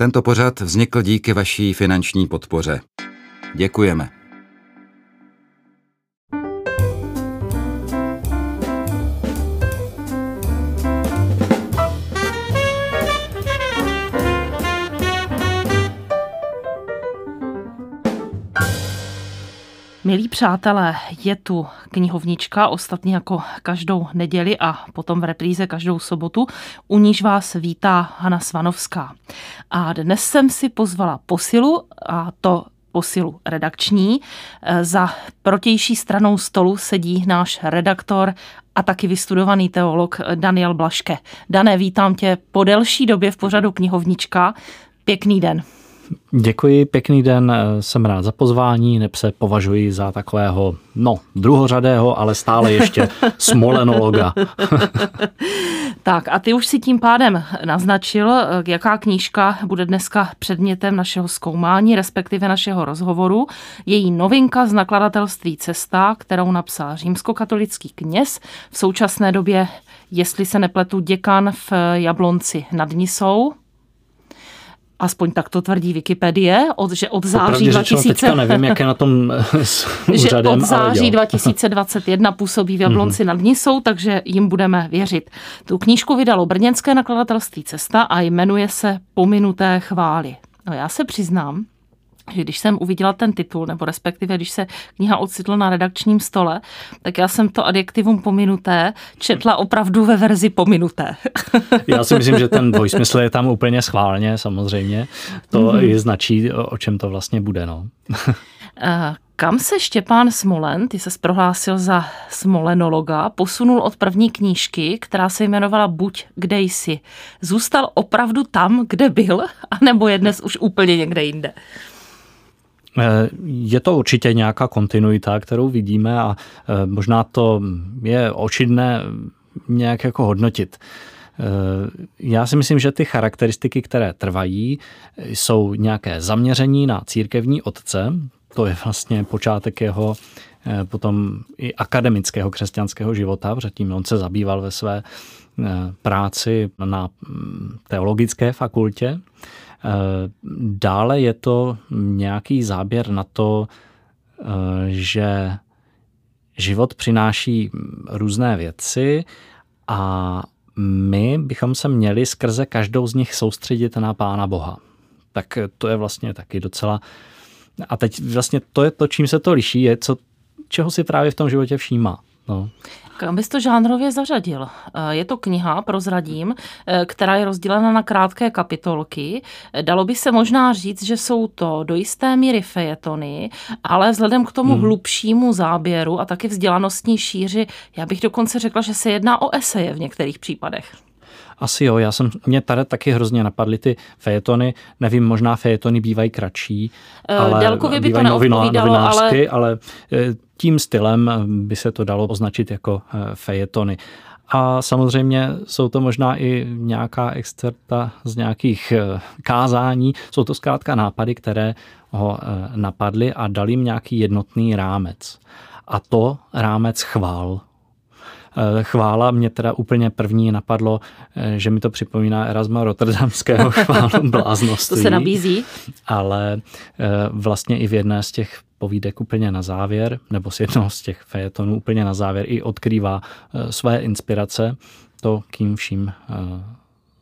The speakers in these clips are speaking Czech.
Tento pořad vznikl díky vaší finanční podpoře. Děkujeme. Milí přátelé, je tu knihovnička, ostatně jako každou neděli a potom v repríze každou sobotu, u níž vás vítá Hana Svanovská. A dnes jsem si pozvala posilu, a to posilu redakční. Za protější stranou stolu sedí náš redaktor a taky vystudovaný teolog Daniel Blaške. Dané, vítám tě po delší době v pořadu knihovnička. Pěkný den. Děkuji, pěkný den, jsem rád za pozvání, neb se považuji za takového, no, druhořadého, ale stále ještě smolenologa. tak a ty už si tím pádem naznačil, jaká knížka bude dneska předmětem našeho zkoumání, respektive našeho rozhovoru. Její novinka z nakladatelství Cesta, kterou napsal římskokatolický kněz, v současné době, jestli se nepletu, děkan v Jablonci nad Nisou, Aspoň tak to tvrdí Wikipedie, od, že od září 2000... Teďka nevím, jak je na tom s úřadem, že od září 2021 působí v Jablonci nad Nisou, takže jim budeme věřit. Tu knížku vydalo brněnské nakladatelství Cesta a jmenuje se Pominuté chvály. No já se přiznám, že když jsem uviděla ten titul, nebo respektive když se kniha ocitla na redakčním stole, tak já jsem to adjektivum pominuté četla opravdu ve verzi pominuté. Já si myslím, že ten dvojsmysl je tam úplně schválně, samozřejmě. To mm-hmm. i značí, o čem to vlastně bude. No. Eh, kam se Štěpán Smolen, ty se prohlásil za smolenologa, posunul od první knížky, která se jmenovala Buď kde jsi. Zůstal opravdu tam, kde byl, anebo je dnes už úplně někde jinde? Eh, je to určitě nějaká kontinuita, kterou vidíme a eh, možná to je očidné nějak jako hodnotit. Eh, já si myslím, že ty charakteristiky, které trvají, jsou nějaké zaměření na církevní otce, to je vlastně počátek jeho potom i akademického křesťanského života, předtím on se zabýval ve své práci na mm, teologické fakultě. Eh, dále je to nějaký záběr na to, eh, že život přináší různé věci a my bychom se měli skrze každou z nich soustředit na Pána Boha. Tak to je vlastně taky docela... A teď vlastně to je to, čím se to liší, je, co, čeho si právě v tom životě všímá. No. Kam bys to žánrově zařadil? Eh, je to kniha, prozradím, eh, která je rozdělena na krátké kapitolky. Dalo by se možná říct, že jsou to do jisté míry fejetony, ale vzhledem k tomu hmm. hlubšímu záběru a taky vzdělanostní šíři, já bych dokonce řekla, že se jedná o eseje v některých případech. Asi jo, já jsem, mě tady taky hrozně napadly ty fejetony, nevím, možná fejetony bývají kratší, ale Délkově by to neodpovídalo, ale... ale tím stylem by se to dalo označit jako eh, fejetony. A samozřejmě jsou to možná i nějaká excerta z nějakých eh, kázání. Jsou to zkrátka nápady, které ho eh, napadly a dali jim nějaký jednotný rámec. A to rámec chvál. Chvála mě teda úplně první napadlo, že mi to připomíná Erasma Rotterdamského chválu bláznosti. to se nabízí. Ale vlastně i v jedné z těch povídek úplně na závěr, nebo z jednoho z těch fejetonů úplně na závěr i odkrývá eh, své inspirace, to, kým vším eh,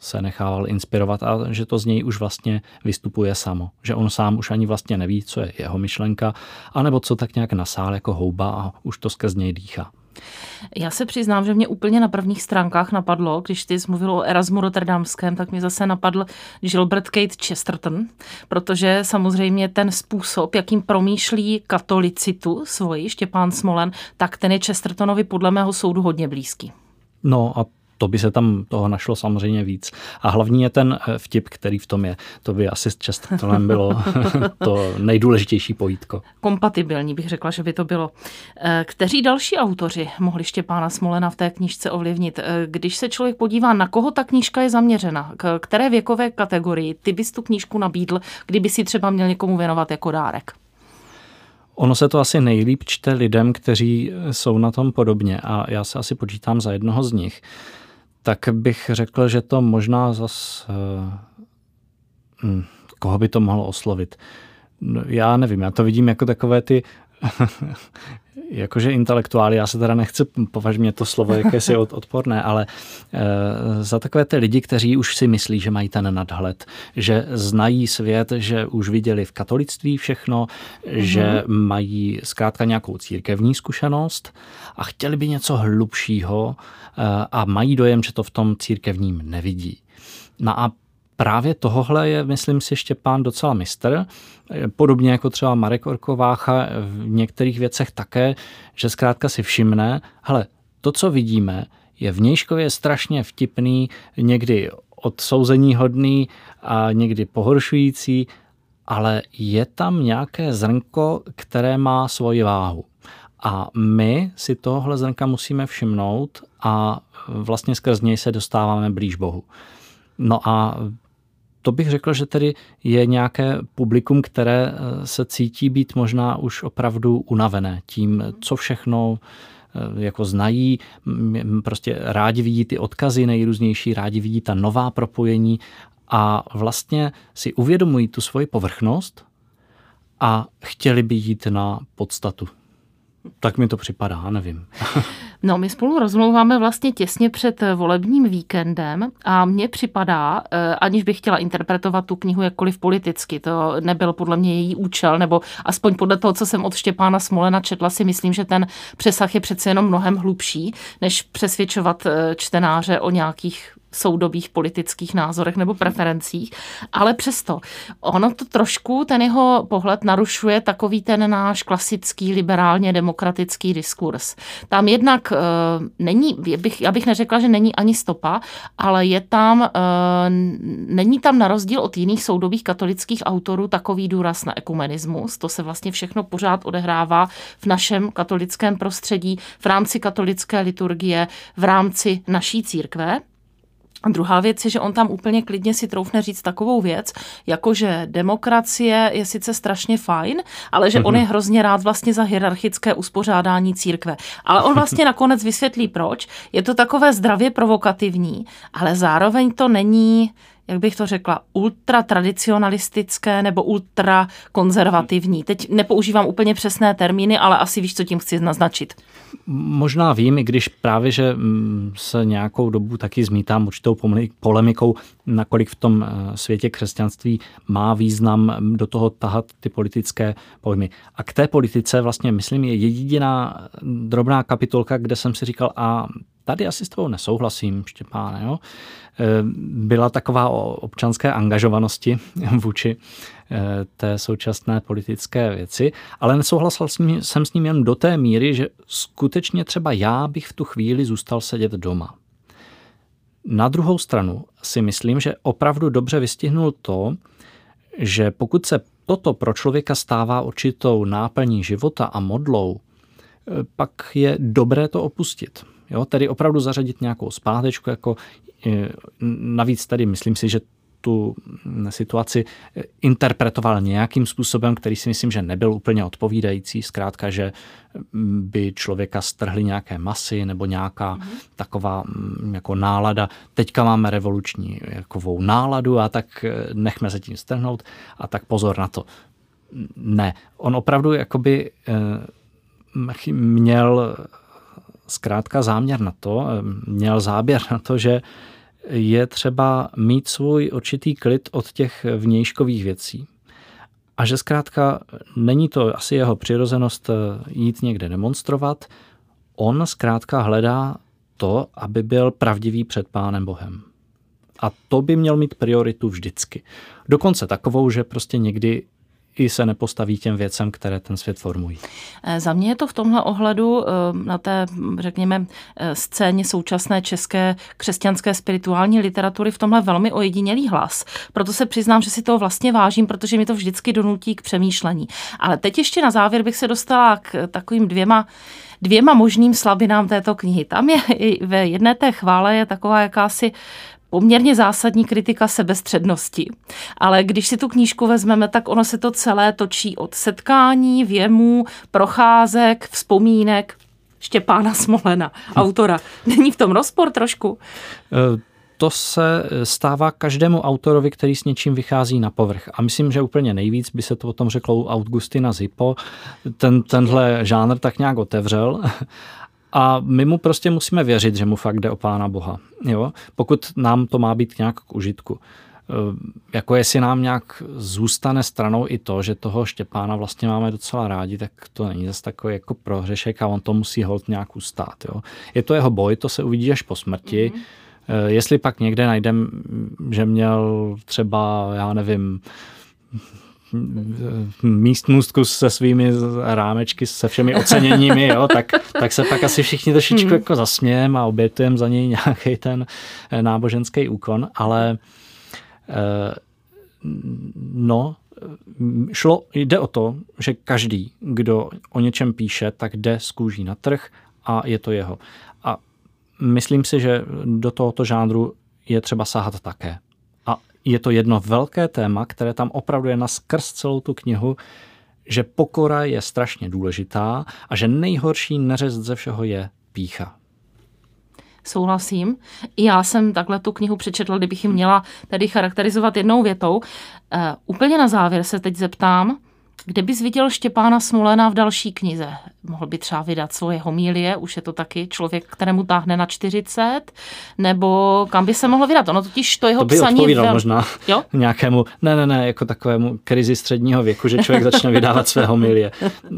se nechával inspirovat a že to z něj už vlastně vystupuje samo. Že on sám už ani vlastně neví, co je jeho myšlenka, anebo co tak nějak nasál jako houba a už to skrz něj dýchá. Já se přiznám, že mě úplně na prvních stránkách napadlo, když ty jsi mluvil o Erasmu Rotterdamském, tak mě zase napadl Gilbert Kate Chesterton, protože samozřejmě ten způsob, jakým promýšlí katolicitu svoji Štěpán Smolen, tak ten je Chestertonovi podle mého soudu hodně blízký. No a to by se tam toho našlo samozřejmě víc. A hlavní je ten eh, vtip, který v tom je. To by asi s Chestertonem bylo to nejdůležitější pojítko. Kompatibilní bych řekla, že by to bylo. Eh, kteří další autoři mohli Štěpána Smolena v té knížce ovlivnit? Eh, když se člověk podívá, na koho ta knížka je zaměřena, k které věkové kategorii ty bys tu knížku nabídl, kdyby si třeba měl někomu věnovat jako dárek? Ono se to asi nejlíp čte lidem, kteří jsou na tom podobně a já se asi počítám za jednoho z nich tak bych řekl, že to možná zas eh, hm, koho by to mohlo oslovit? No, já nevím, já to vidím jako takové ty jakože intelektuály, já se teda nechci považovat mě to slovo jakési odporné, ale e, za takové ty lidi, kteří už si myslí, že mají ten nadhled, že znají svět, že už viděli v katolictví všechno, mm-hmm. že mají zkrátka nějakou církevní zkušenost a chtěli by něco hlubšího e, a mají dojem, že to v tom církevním nevidí. No a právě tohohle je, myslím si, Štěpán docela mistr. Podobně jako třeba Marek Orkovácha v některých věcech také, že zkrátka si všimne, hele, to, co vidíme, je vnějškově strašně vtipný, někdy odsouzení hodný a někdy pohoršující, ale je tam nějaké zrnko, které má svoji váhu. A my si tohle zrnka musíme všimnout a vlastně skrz něj se dostáváme blíž Bohu. No a to bych řekl, že tedy je nějaké publikum, které eh, se cítí být možná už opravdu unavené tím, co všechno eh, jako znají, prostě rádi vidí ty odkazy nejrůznější, rádi vidí ta nová propojení a vlastně si uvědomují tu svoji povrchnost a chtěli by jít na podstatu. Tak mi to připadá, nevím. No, my spolu rozmlouváme vlastně těsně před volebním víkendem a mně připadá, eh, aniž bych chtěla interpretovat tu knihu jakkoliv politicky, to nebyl podle mě její účel, nebo aspoň podle toho, co jsem od Štěpána Smolena četla, si myslím, že ten přesah je přece jenom mnohem hlubší, než přesvědčovat eh, čtenáře o nějakých soudobých politických názorech nebo preferencích, ale přesto ono to trošku, ten jeho pohled narušuje takový ten náš klasický liberálně demokratický diskurs. Tam jednak e, není, bych, já bych neřekla, že není ani stopa, ale je tam, e, není tam na rozdíl od jiných soudobých katolických autorů takový důraz na ekumenismus. To se vlastně všechno pořád odehrává v našem katolickém prostředí, v rámci katolické liturgie, v rámci naší církve. A druhá věc je, že on tam úplně klidně si troufne říct takovou věc, jako že demokracie je sice strašně fajn, ale že on je mhm. hrozně rád vlastně za hierarchické uspořádání církve. Ale on vlastně nakonec vysvětlí proč. Je to takové zdravě provokativní, ale zároveň to není jak bych to řekla, ultra tradicionalistické nebo ultra konzervativní. Teď nepoužívám úplně přesné termíny, ale asi víš, co tím chci naznačit. Možná vím, i když právě, že mm, se nějakou dobu taky zmítám určitou polemikou, nakolik v tom eh, světě křesťanství má význam do toho tahat ty politické pojmy. A k té politice vlastně, myslím, je jediná drobná kapitolka, kde jsem si říkal, a tady asi s tebou nesouhlasím, Štěpáne, jo? Eh, byla taková o občanské angažovanosti vůči eh, té současné politické věci, ale nesouhlasil jsem s ním jen do té míry, že skutečně třeba já bych v tu chvíli zůstal sedět doma. Na druhou stranu si myslím, že opravdu dobře vystihnul to, že pokud se toto pro člověka stává určitou náplní života a modlou, eh, pak je dobré to opustit. Jo, tedy opravdu zařadit nějakou zpátečku, jako navíc tady myslím si, že tu situaci interpretoval nějakým způsobem, který si myslím, že nebyl úplně odpovídající. Zkrátka, že by člověka strhly nějaké masy nebo nějaká mm-hmm. taková mm, jako nálada. Teďka máme revoluční jakovou náladu a tak nechme se tím strhnout a tak pozor na to. Ne, on opravdu jakoby měl zkrátka záměr na to, eh, měl záběr na to, že je třeba mít svůj určitý klid od těch vnějškových věcí. A že zkrátka není to asi jeho přirozenost eh, jít někde demonstrovat, on zkrátka hledá to, aby byl pravdivý před Pánem Bohem. A to by měl mít prioritu vždycky. Dokonce takovou, že prostě někdy i se nepostaví těm věcem, které ten svět formují. Eh, za mě je to v tomhle ohledu eh, na té, řekněme, eh, scéně současné české křesťanské spirituální literatury v tomhle velmi ojedinělý hlas. Proto se přiznám, že si to vlastně vážím, protože mi to vždycky donutí k přemýšlení. Ale teď ještě na závěr bych se dostala k takovým dvěma dvěma možným slabinám této knihy. Tam je ve jedné té chvále je taková jakási poměrně zásadní kritika sebestřednosti. Ale když si tu knížku vezmeme, tak ono se to celé točí od setkání, věmů, procházek, vzpomínek Štěpána Smolena, autora. Není v tom rozpor trošku? Eh, to se stává každému autorovi, který s něčím vychází na povrch. A myslím, že úplně nejvíc by se to o tom řeklo u Augustina Zippo. Ten, tenhle žánr tak nějak otevřel. A my mu prostě musíme věřit, že mu fakt jde o Pána Boha. Jo? Pokud nám to má být nějak k užitku. E, jako jestli nám nějak zůstane stranou i to, že toho Štěpána vlastně máme docela rádi, tak to není zase takový jako prohřešek a on to musí hold nějak ustát. Jo? Je to jeho boj, to se uvidí až po smrti. Mm-hmm jestli pak někde najdem, že měl třeba, já nevím, místnůstku se svými rámečky, se všemi oceněními, jo, tak, tak se pak asi všichni trošičku hmm. jako zasmějeme a obětujeme za něj nějaký ten eh, náboženský úkon, ale eh, no, šlo, jde o to, že každý, kdo o něčem píše, tak jde z kůží na trh a je to jeho myslím si, že do tohoto žánru je třeba sahat také. Je to jedno velké téma, které tam opravdu je na skrz celou tu knihu, že pokora je strašně důležitá a že nejhorší neřest ze všeho je pícha. Souhlasím. Já jsem takhle tu knihu přečetla, kdybych ji měla tedy charakterizovat jednou větou. Uh, úplně na závěr se teď zeptám, kde bys viděl Štěpána Smolena v další knize? Mohl by třeba vydat svoje homílie, už je to taky člověk, kterému táhne na 40, nebo kam by se mohl vydat? Ono totiž to jeho to by psaní... odpovídal vel... možná jo? nějakému, ne, ne, ne, jako takovému krizi středního věku, že člověk začne vydávat své homilie.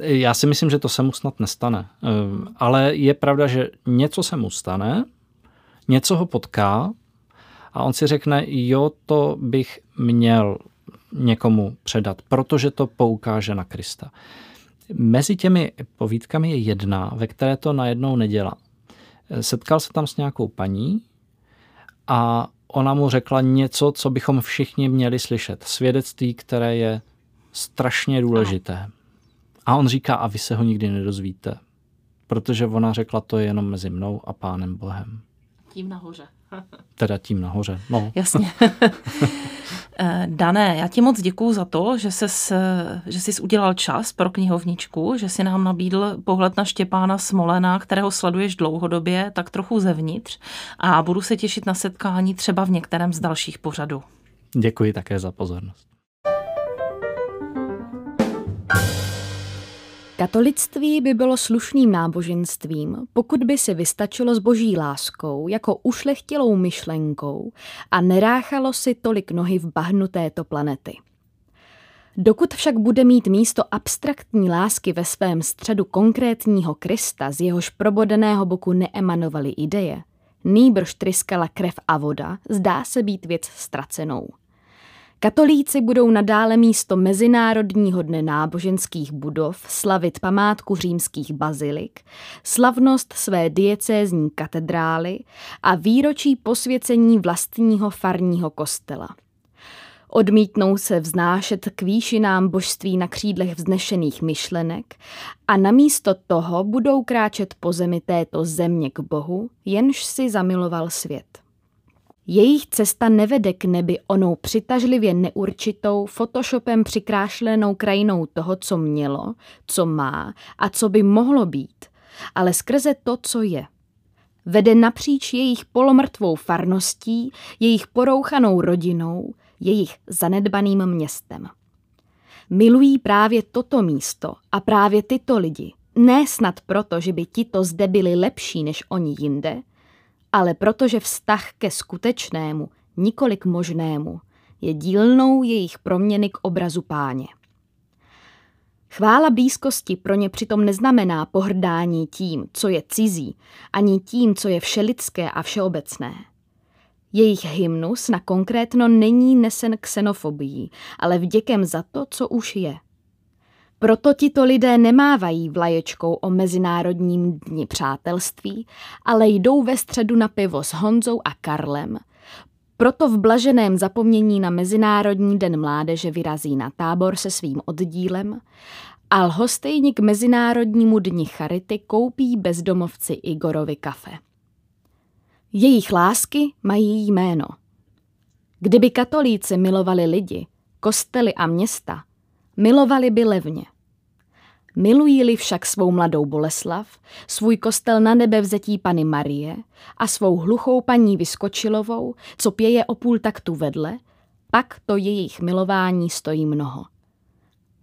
Já si myslím, že to se mu snad nestane. Ehm, ale je pravda, že něco se mu stane, něco ho potká a on si řekne, jo, to bych měl někomu předat, protože to poukáže na Krista. Mezi těmi povídkami je jedna, ve které to najednou nedělá. Setkal se tam s nějakou paní a ona mu řekla něco, co bychom všichni měli slyšet. Svědectví, které je strašně důležité. A on říká, a vy se ho nikdy nedozvíte. Protože ona řekla, to je jenom mezi mnou a pánem Bohem. Tím nahoře. Teda tím nahoře, no. Jasně. Eh, Dané, já ti moc děkuju za to, že, ses, že jsi udělal čas pro knihovničku, že si nám nabídl pohled na Štěpána Smolena, kterého sleduješ dlouhodobě, tak trochu zevnitř a budu se těšit na setkání třeba v některém z dalších pořadů. Děkuji také za pozornost. Katolictví by bylo slušným náboženstvím, pokud by si vystačilo s boží láskou jako ušlechtilou myšlenkou a neráchalo si tolik nohy v bahnu této planety. Dokud však bude mít místo abstraktní lásky ve svém středu konkrétního Krista, z jehož probodeného boku neemanovaly ideje, nýbrž tryskala krev a voda, zdá se být věc ztracenou. Katolíci budou nadále místo Mezinárodního dne náboženských budov slavit památku římských bazilik, slavnost své diecézní katedrály a výročí posvěcení vlastního farního kostela. Odmítnou se vznášet k výšinám božství na křídlech vznešených myšlenek a namísto toho budou kráčet po zemi této země k Bohu, jenž si zamiloval svět. Jejich cesta nevede k nebi onou přitažlivě neurčitou, photoshopem přikrášlenou krajinou toho, co mělo, co má a co by mohlo být, ale skrze to, co je. Vede napříč jejich polomrtvou farností, jejich porouchanou rodinou, jejich zanedbaným městem. Milují právě toto místo a právě tyto lidi, ne snad proto, že by tito zde byli lepší než oni jinde, ale protože vztah ke skutečnému, nikolik možnému, je dílnou jejich proměny k obrazu páně. Chvála blízkosti pro ně přitom neznamená pohrdání tím, co je cizí, ani tím, co je všelidské a všeobecné. Jejich hymnus na konkrétno není nesen xenofobií, ale vděkem za to, co už je – proto tito lidé nemávají vlaječkou o Mezinárodním dni přátelství, ale jdou ve středu na pivo s Honzou a Karlem. Proto v blaženém zapomnění na Mezinárodní den mládeže vyrazí na tábor se svým oddílem a lhostejník k Mezinárodnímu dni charity koupí bezdomovci Igorovi kafe. Jejich lásky mají jméno. Kdyby katolíci milovali lidi, kostely a města – milovali by levně. Milují-li však svou mladou Boleslav, svůj kostel na nebe vzetí Pany Marie a svou hluchou paní Vyskočilovou, co pěje o půl taktu vedle, pak to jejich milování stojí mnoho.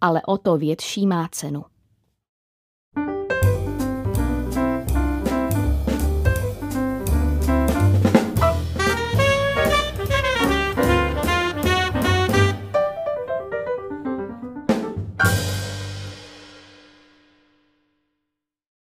Ale o to větší má cenu.